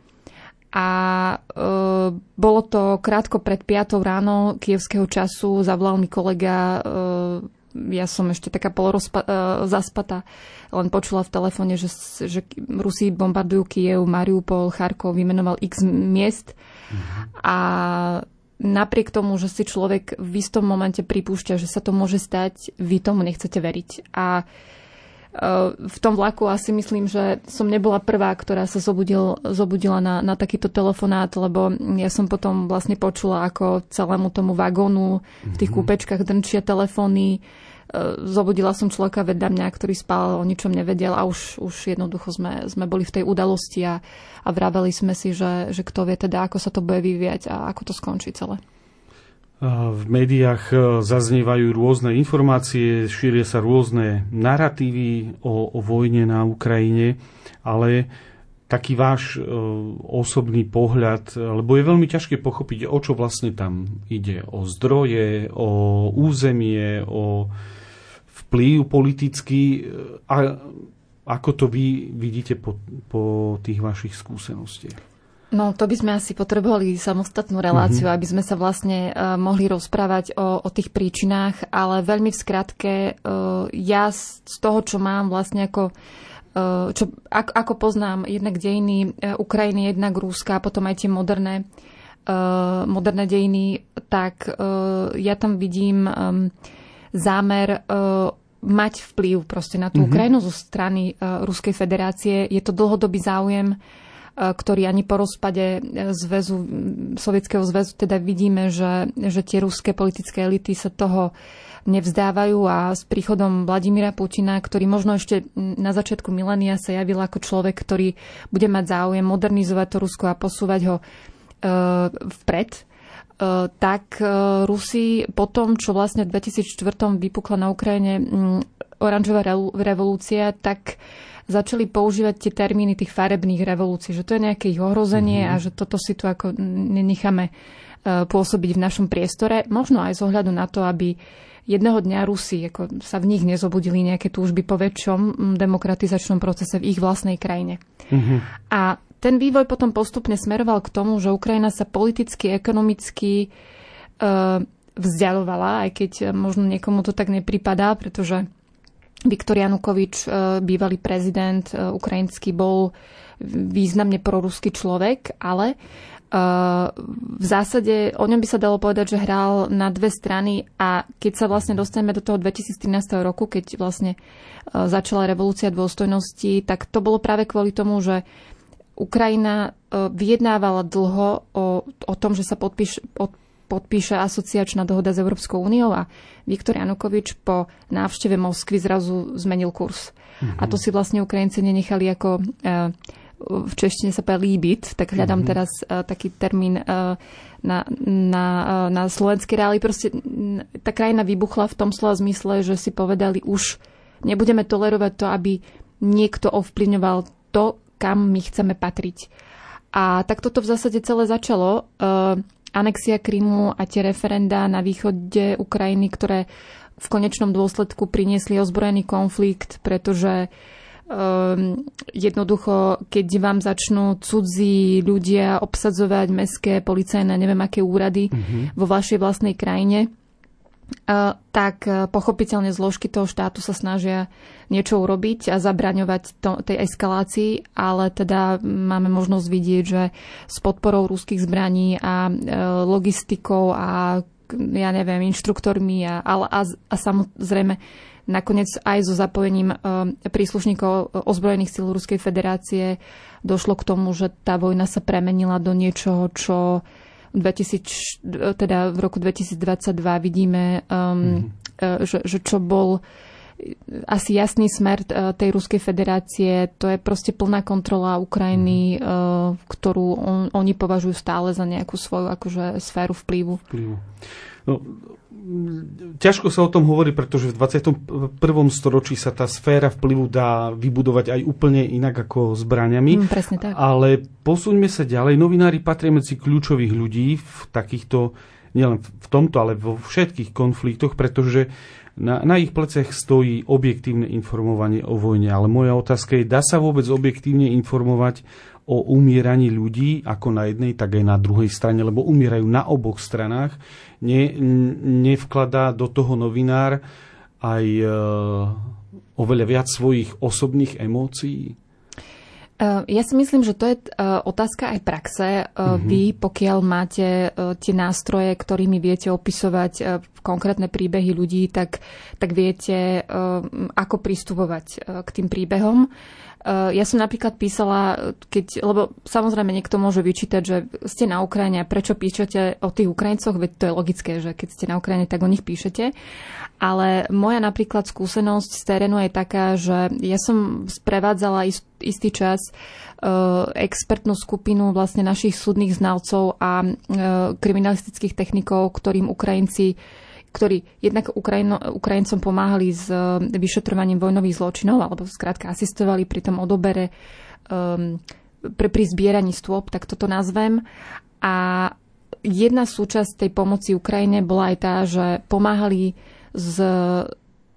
A uh, bolo to krátko pred 5 ráno kievského času, zavolal mi kolega, uh, ja som ešte taká polorozpa- zaspatá, len počula v telefóne, že, že Rusi bombardujú Kiev, Mariupol, Charkov, vymenoval x miest. Mm-hmm. A napriek tomu, že si človek v istom momente pripúšťa, že sa to môže stať, vy tomu nechcete veriť. A e, v tom vlaku asi myslím, že som nebola prvá, ktorá sa zobudil, zobudila na, na takýto telefonát, lebo ja som potom vlastne počula, ako celému tomu vagónu v tých mhm. kúpečkách drnčia telefóny, E, zobudila som človeka vedľa mňa, ktorý spal, o ničom nevedel a už, už jednoducho sme, sme boli v tej udalosti a, a vraveli sme si, že, že kto vie teda, ako sa to bude vyvíjať a ako to skončí celé. V médiách e, zaznievajú rôzne informácie, šíria sa rôzne narratívy o, o vojne na Ukrajine, ale taký váš e, osobný pohľad, lebo je veľmi ťažké pochopiť, o čo vlastne tam ide. O zdroje, o územie, o vplyv politický a ako to vy vidíte po, po tých vašich skúsenostiach? No, to by sme asi potrebovali samostatnú reláciu, mm-hmm. aby sme sa vlastne uh, mohli rozprávať o, o tých príčinách, ale veľmi v skratke, uh, ja z, z toho, čo mám vlastne ako uh, čo, ako, ako poznám jednak dejiny uh, Ukrajiny, jednak Rúska a potom aj tie moderné, uh, moderné dejiny, tak uh, ja tam vidím um, zámer uh, mať vplyv proste na tú mm-hmm. Ukrajinu zo strany uh, Ruskej federácie. Je to dlhodobý záujem, uh, ktorý ani po rozpade zväzu, Sovietskeho zväzu teda vidíme, že, že tie ruské politické elity sa toho nevzdávajú a s príchodom Vladimíra Putina, ktorý možno ešte na začiatku milénia sa javil ako človek, ktorý bude mať záujem modernizovať to Rusko a posúvať ho uh, vpred, E, tak e, Rusi po tom, čo vlastne v 2004 vypukla na Ukrajine oranžová revolúcia, tak začali používať tie termíny tých farebných revolúcií, že to je nejaké ich ohrozenie mm-hmm. a že toto si tu ako nenecháme e, pôsobiť v našom priestore. Možno aj z ohľadu na to, aby jedného dňa Rusi ako sa v nich nezobudili nejaké túžby po väčšom demokratizačnom procese v ich vlastnej krajine. Mm-hmm. A ten vývoj potom postupne smeroval k tomu, že Ukrajina sa politicky, ekonomicky e, vzdialovala, aj keď možno niekomu to tak nepripadá, pretože Viktor Janukovič, e, bývalý prezident e, ukrajinský, bol významne proruský človek, ale v zásade o ňom by sa dalo povedať, že hral na dve strany a keď sa vlastne dostaneme do toho 2013 roku, keď vlastne začala revolúcia dôstojnosti, tak to bolo práve kvôli tomu, že Ukrajina e, vyjednávala dlho o, o tom, že sa podpíš, pod, podpíše asociačná dohoda s Európskou úniou a Viktor Janukovič po návšteve Moskvy zrazu zmenil kurz. Mm-hmm. A to si vlastne Ukrajinci nenechali ako e, v češtine sa povie líbit, tak hľadám mm-hmm. teraz uh, taký termín uh, na, na, uh, na slovenskej reáli. Proste tá krajina vybuchla v tom slova zmysle, že si povedali už nebudeme tolerovať to, aby niekto ovplyvňoval to, kam my chceme patriť. A tak toto v zásade celé začalo. Uh, anexia Krymu a tie referenda na východe Ukrajiny, ktoré v konečnom dôsledku priniesli ozbrojený konflikt, pretože um, jednoducho, keď vám začnú cudzí ľudia obsadzovať mestské, policajné, neviem aké úrady mm-hmm. vo vašej vlastnej krajine, tak e, pochopiteľne zložky toho štátu sa snažia niečo urobiť a zabraňovať to, tej eskalácii, ale teda máme možnosť vidieť, že s podporou ruských zbraní a e, logistikou a ja neviem, inštruktormi a, a, a, a samozrejme nakoniec aj so zapojením e, príslušníkov ozbrojených síl Ruskej federácie došlo k tomu, že tá vojna sa premenila do niečoho, čo 2000, teda v roku 2022 vidíme, um, mm-hmm. že, že čo bol asi jasný smer tej Ruskej federácie, to je proste plná kontrola Ukrajiny, mm. ktorú on, oni považujú stále za nejakú svoju akože sféru vplyvu. vplyvu. No, ťažko sa o tom hovorí, pretože v 21. storočí sa tá sféra vplyvu dá vybudovať aj úplne inak ako zbraniami. Mm, presne tak. Ale posuňme sa ďalej. Novinári patria medzi kľúčových ľudí v takýchto, nielen v tomto, ale vo všetkých konfliktoch, pretože na, na ich pleciach stojí objektívne informovanie o vojne. Ale moja otázka je, dá sa vôbec objektívne informovať o umieraní ľudí, ako na jednej, tak aj na druhej strane, lebo umierajú na oboch stranách. Ne, nevkladá do toho novinár aj e, oveľa viac svojich osobných emócií? E, ja si myslím, že to je e, otázka aj praxe. Mm-hmm. Vy, pokiaľ máte tie nástroje, ktorými viete opisovať konkrétne príbehy ľudí, tak, tak viete, ako pristupovať k tým príbehom. Eh, ja som napríklad písala, keď, lebo samozrejme niekto môže vyčítať, že ste na Ukrajine a prečo píšete o tých Ukrajincoch, veď to je logické, že keď ste na Ukrajine, tak o nich píšete. Ale moja napríklad skúsenosť z terénu je taká, že ja som sprevádzala ist, istý čas uh, expertnú skupinu vlastne našich súdnych znalcov a uh, kriminalistických technikov, ktorým Ukrajinci ktorí jednak Ukrajino, Ukrajincom pomáhali s e, vyšetrovaním vojnových zločinov, alebo skrátka asistovali pri tom odobere um, pri, pri zbieraní stôp, tak toto nazvem. A jedna súčasť tej pomoci Ukrajine bola aj tá, že pomáhali s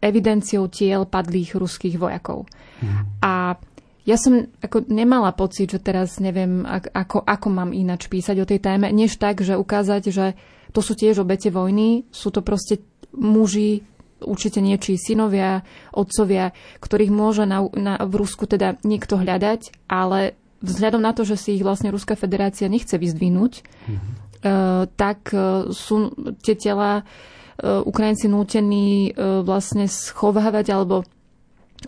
evidenciou tiel padlých ruských vojakov. Mm. A ja som ako nemala pocit, že teraz neviem, ako, ako mám ináč písať o tej téme, než tak, že ukázať, že to sú tiež obete vojny, sú to proste muži, určite niečí synovia, otcovia, ktorých môže na, na, v Rusku teda niekto hľadať, ale vzhľadom na to, že si ich vlastne Ruská federácia nechce vyzdvihnúť, mm-hmm. uh, tak uh, sú tie tela uh, Ukrajinci nútení vlastne schovávať alebo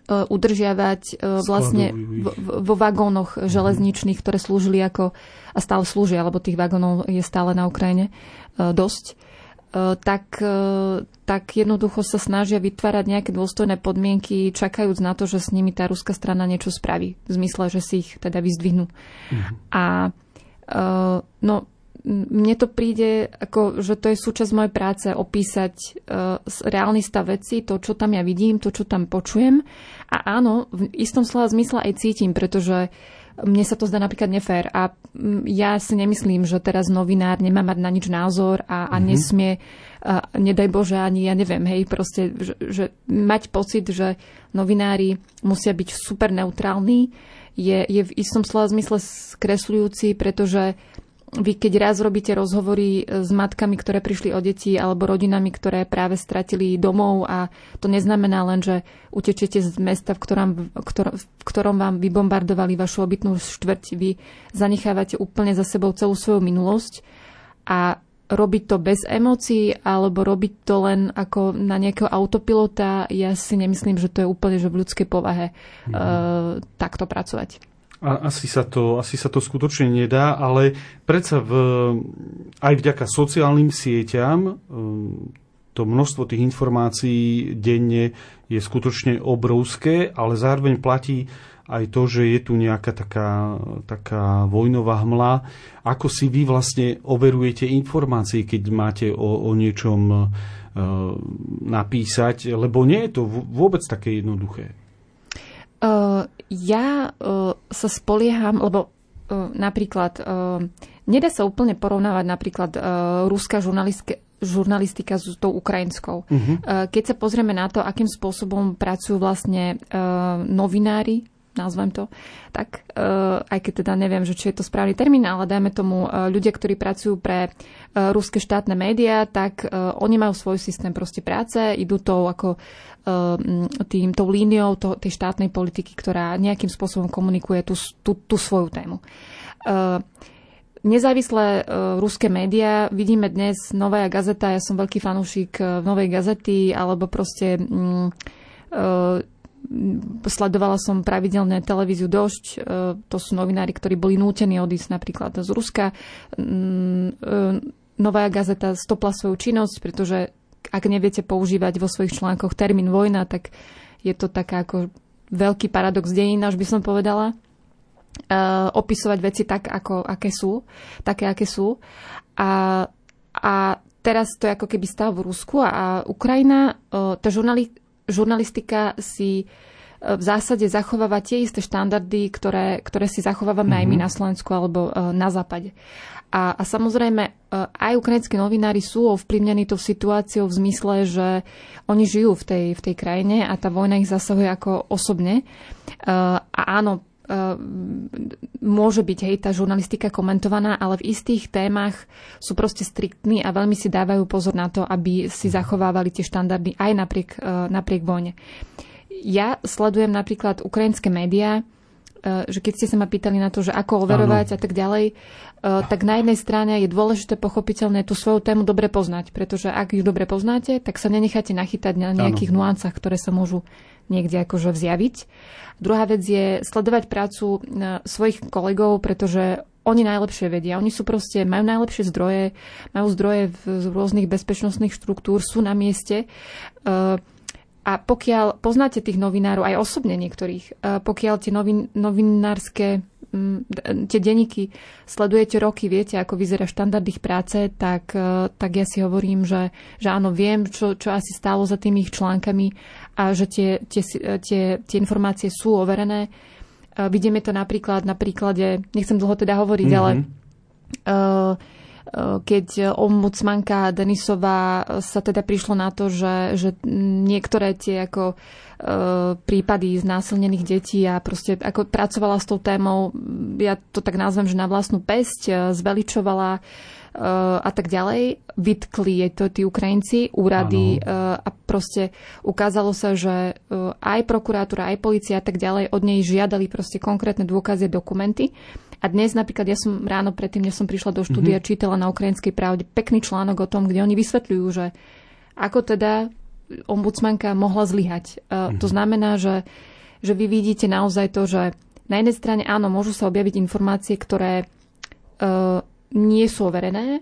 udržiavať vlastne vo vagónoch mhm. železničných, ktoré slúžili ako, a stále slúžia, lebo tých vagónov je stále na Ukrajine, E, dosť, e, tak, e, tak jednoducho sa snažia vytvárať nejaké dôstojné podmienky, čakajúc na to, že s nimi tá ruská strana niečo spraví. V zmysle, že si ich teda vyzdvihnú. Mhm. A no, mne to príde, ako, že to je súčasť mojej práce opísať uh, reálny stav veci, to, čo tam ja vidím, to, čo tam počujem. A áno, v istom slova zmysle aj cítim, pretože mne sa to zdá napríklad nefér a ja si nemyslím, že teraz novinár nemá mať na nič názor a, a mm-hmm. nesmie, a nedaj Bože, ani ja neviem, hej, proste, že, že mať pocit, že novinári musia byť super neutrálni, je, je v istom slova zmysle skresľujúci, pretože vy keď raz robíte rozhovory s matkami, ktoré prišli o deti alebo rodinami, ktoré práve stratili domov a to neznamená len, že utečete z mesta, v ktorom, v ktorom vám vybombardovali vašu obytnú štvrť. Vy zanechávate úplne za sebou celú svoju minulosť a robiť to bez emócií alebo robiť to len ako na nejakého autopilota, ja si nemyslím, že to je úplne že v ľudskej povahe mm-hmm. uh, takto pracovať. Asi sa, to, asi sa to skutočne nedá, ale predsa v, aj vďaka sociálnym sieťam um, to množstvo tých informácií denne je skutočne obrovské, ale zároveň platí aj to, že je tu nejaká taká, taká vojnová hmla. Ako si vy vlastne overujete informácie, keď máte o, o niečom uh, napísať, lebo nie je to vôbec také jednoduché. Uh, ja uh, sa spolieham, lebo uh, napríklad nedá sa úplne porovnávať napríklad ruská žurnalistika, žurnalistika s tou ukrajinskou. Uh-huh. Uh, keď sa pozrieme na to, akým spôsobom pracujú vlastne novinári nazvem to tak, uh, aj keď teda neviem, že či je to správny termín, ale dajme tomu uh, ľudia, ktorí pracujú pre uh, ruské štátne médiá, tak oni majú svoj systém proste práce, idú tou ako uh, tým, tou líniou to, tej štátnej politiky, ktorá nejakým spôsobom komunikuje tú, tú, tú svoju tému. Nezávislé ruské médiá, vidíme dnes Nová gazeta, ja som veľký fanúšik Novej gazety, alebo proste uh, sledovala som pravidelne televíziu Došť. E, to sú novinári, ktorí boli nútení odísť napríklad z Ruska. Mm, e, Nová gazeta stopla svoju činnosť, pretože ak neviete používať vo svojich článkoch termín vojna, tak je to taká ako veľký paradox dejín, až by som povedala. Uh, opisovať veci tak, ako, aké sú, také, aké sú. A, a teraz to je ako keby stav v Rusku a, a Ukrajina, tá žurnali, žurnalistika si uh, v zásade zachováva tie isté štandardy, ktoré, ktoré si zachovávame mm-hmm. aj my mhm. na Slovensku alebo uh, na západe. A, a samozrejme, e, aj ukrajinskí novinári sú ovplyvnení tou situáciou v zmysle, že oni žijú v tej, v tej krajine a tá vojna ich zasahuje ako osobne. E, a áno, e, môže byť hej, tá žurnalistika komentovaná, ale v istých témach sú proste striktní a veľmi si dávajú pozor na to, aby si zachovávali tie štandardy aj napriek, napriek vojne. Ja sledujem napríklad ukrajinské médiá, že keď ste sa ma pýtali na to, že ako overovať ano. a tak ďalej, E, tak na jednej strane je dôležité pochopiteľne tú svoju tému dobre poznať, pretože ak ju dobre poznáte, tak sa nenecháte nachytať na nejakých ano. nuancách, ktoré sa môžu niekde akože vzjaviť. Druhá vec je sledovať prácu e, svojich kolegov, pretože oni najlepšie vedia. Oni sú proste, majú najlepšie zdroje, majú zdroje v rôznych bezpečnostných štruktúr, sú na mieste. E, a pokiaľ poznáte tých novinárov, aj osobne niektorých, pokiaľ tie novin, novinárske tie denníky sledujete roky, viete, ako vyzerá štandard ich práce, tak, e, tak ja si hovorím, že, že áno, viem, čo, čo asi stálo za tými ich článkami a že tie, tie, tie, tie informácie sú overené. E, vidíme to napríklad na príklade, nechcem dlho teda hovoriť, mm-hmm. ale uh, keď ombudsmanka Denisová sa teda prišlo na to, že, že niektoré tie ako E, prípady znásilnených detí a proste ako pracovala s tou témou, ja to tak nazvem, že na vlastnú pesť, zveličovala a tak ďalej. Vytkli jej to tí Ukrajinci, úrady ano. a proste ukázalo sa, že aj prokurátora, aj policia a tak ďalej od nej žiadali proste konkrétne dôkazy, dokumenty. A dnes napríklad, ja som ráno predtým, než som prišla do štúdia, mm-hmm. čítala na Ukrajinskej pravde pekný článok o tom, kde oni vysvetľujú, že ako teda ombudsmanka mohla zlyhať. Mm-hmm. To znamená, že, že vy vidíte naozaj to, že na jednej strane áno, môžu sa objaviť informácie, ktoré uh, nie sú overené,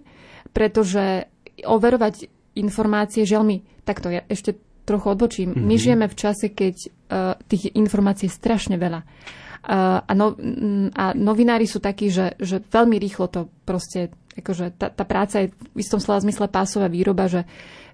pretože overovať informácie, žiaľ mi, takto ja ešte trochu odbočím, mm-hmm. my žijeme v čase, keď uh, tých informácií je strašne veľa. A, no, a novinári sú takí, že, že veľmi rýchlo to proste, akože tá, tá práca je v istom slova zmysle pásová výroba, že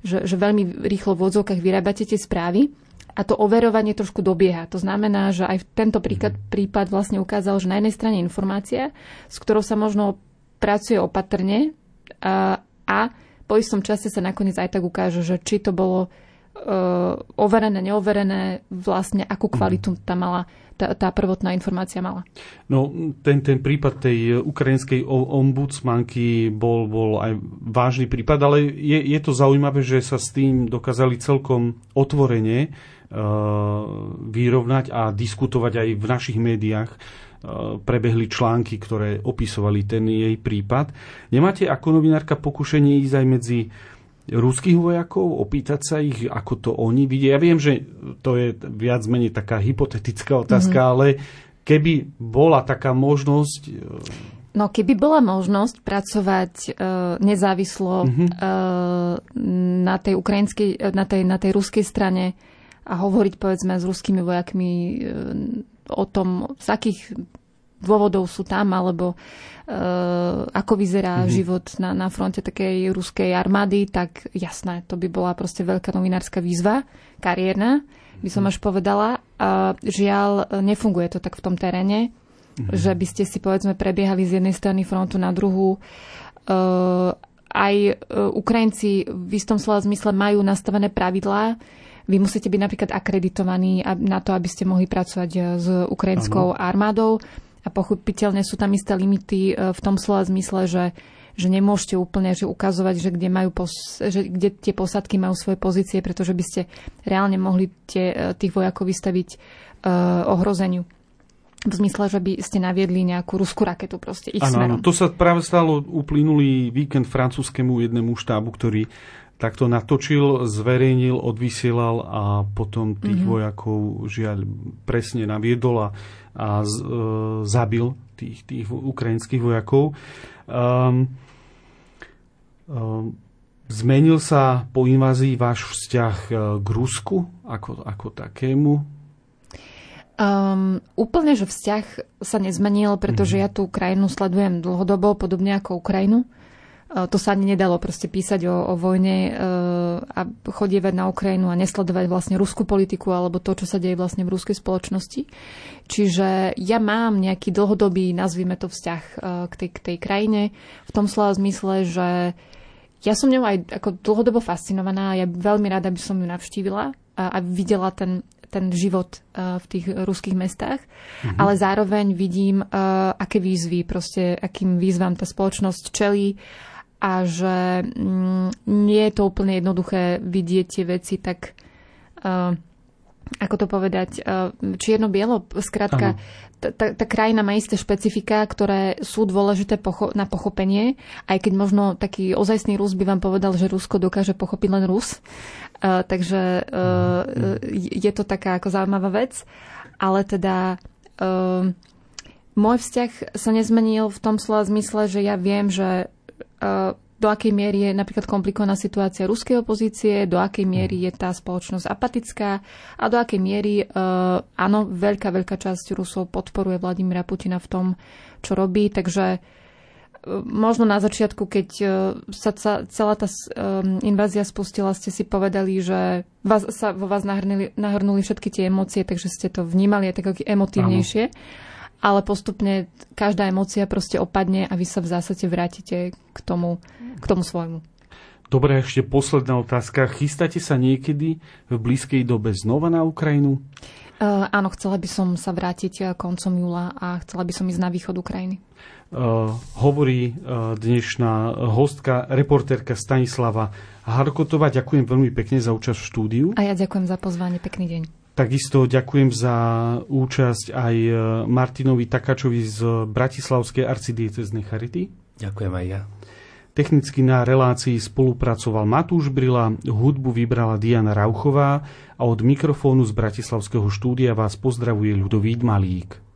že, že veľmi rýchlo v odzvukách vyrábate tie správy a to overovanie trošku dobieha. To znamená, že aj tento príklad, mhm. prípad vlastne ukázal, že na jednej strane informácia, s ktorou sa možno pracuje opatrne a, a po istom čase sa nakoniec aj tak ukáže, že či to bolo uh, overené, neoverené, vlastne akú mhm. kvalitu tam mala tá, tá prvotná informácia mala. No, ten, ten prípad tej ukrajinskej ombudsmanky bol, bol aj vážny prípad, ale je, je to zaujímavé, že sa s tým dokázali celkom otvorene uh, vyrovnať a diskutovať aj v našich médiách uh, prebehli články, ktoré opisovali ten jej prípad. Nemáte ako novinárka pokušenie ísť aj medzi ruských vojakov, opýtať sa ich, ako to oni vidia. Ja viem, že to je viac menej taká hypotetická otázka, mm-hmm. ale keby bola taká možnosť... E, no keby bola možnosť pracovať uh, nezávislo mm-hmm. uh, na tej ukrajinskej, na tej, na tej ruskej strane a hovoriť povedzme s ruskými vojakmi uh, o tom, z akých dôvodov sú tam, alebo uh, ako vyzerá mm-hmm. život na, na fronte takej ruskej armády, tak jasné, to by bola proste veľká novinárska výzva, kariérna, by som mm-hmm. až povedala. Uh, žiaľ, nefunguje to tak v tom teréne, mm-hmm. že by ste si povedzme prebiehali z jednej strany frontu na druhú. Uh, aj uh, Ukrajinci v istom slova zmysle majú nastavené pravidlá, vy musíte byť napríklad akreditovaní na to, aby ste mohli pracovať s ukrajinskou ano. armádou a pochopiteľne sú tam isté limity e, v tom slova zmysle, že že nemôžete úplne že ukazovať, že kde, majú pos- že kde tie posadky majú svoje pozície, pretože by ste reálne mohli tie, e, tých vojakov vystaviť uh, ohrozeniu. V zmysle, že by ste naviedli nejakú ruskú raketu proste ich ano, smerom. Ano, to sa práve stalo uplynulý víkend francúzskému jednému štábu, ktorý takto natočil, zverejnil, odvysielal a potom tých mm-hmm. vojakov žiaľ presne naviedol a, a z, e, zabil tých, tých ukrajinských vojakov. Um, um, Zmenil sa po invázii váš vzťah e, k Rusku ako, ako takému? Um, úplne, že vzťah sa nezmenil, pretože mm. ja tú krajinu sledujem dlhodobo, podobne ako Ukrajinu. Uh, to sa ani nedalo proste písať o, o vojne uh, a chodievať na Ukrajinu a nesledovať vlastne ruskú politiku alebo to, čo sa deje vlastne v ruskej spoločnosti. Čiže ja mám nejaký dlhodobý, nazvime to vzťah uh, k, tej, k tej krajine v tom slova zmysle, že ja som ňou aj ako dlhodobo fascinovaná, ja veľmi rada by som ju navštívila a, a videla ten, ten život v tých ruských mestách, mm-hmm. ale zároveň vidím, aké výzvy, proste akým výzvam tá spoločnosť čelí a že mm, nie je to úplne jednoduché vidieť tie veci tak uh, ako to povedať, čierno-bielo. Skrátka, tá, tá krajina má isté špecifika, ktoré sú dôležité pocho- na pochopenie, aj keď možno taký ozajstný Rus by vám povedal, že Rusko dokáže pochopiť len Rus. Uh, takže uh, je to taká ako zaujímavá vec. Ale teda uh, môj vzťah sa nezmenil v tom slova zmysle, že ja viem, že do akej miery je napríklad komplikovaná situácia ruskej opozície, do akej miery je tá spoločnosť apatická a do akej miery, uh, áno, veľká, veľká časť Rusov podporuje Vladimira Putina v tom, čo robí, takže uh, možno na začiatku, keď uh, sa celá tá invázia spustila, ste si povedali, že vás, sa vo vás nahrnuli, nahrnuli všetky tie emócie, takže ste to vnímali aj tak emotívnejšie. Áno ale postupne každá emocia proste opadne a vy sa v zásade vrátite k tomu, k tomu svojmu. Dobre, ešte posledná otázka. Chystáte sa niekedy v blízkej dobe znova na Ukrajinu? Uh, áno, chcela by som sa vrátiť eh, koncom júla a chcela by som ísť na východ Ukrajiny. Uh, hovorí uh, dnešná hostka, reportérka Stanislava Harkotová. Ďakujem veľmi pekne za účasť v štúdiu. A ja ďakujem za pozvanie. Pekný deň. Takisto ďakujem za účasť aj e, Martinovi Takačovi z Bratislavskej arcidieceznej Charity. Ďakujem aj ja. Technicky na relácii spolupracoval Matúš Brila, hudbu vybrala Diana Rauchová a od mikrofónu z Bratislavského štúdia vás pozdravuje Ľudovít Malík.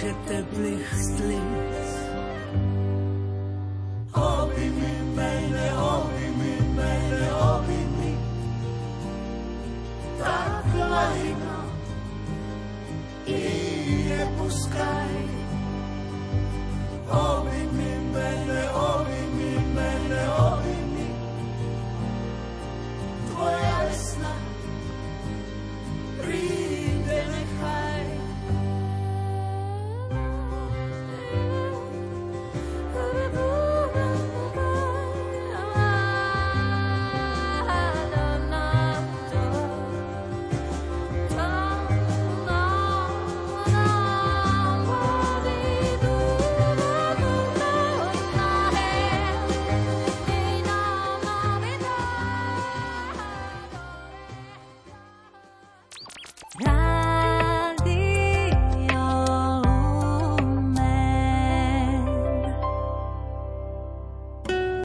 хоче теплих слів.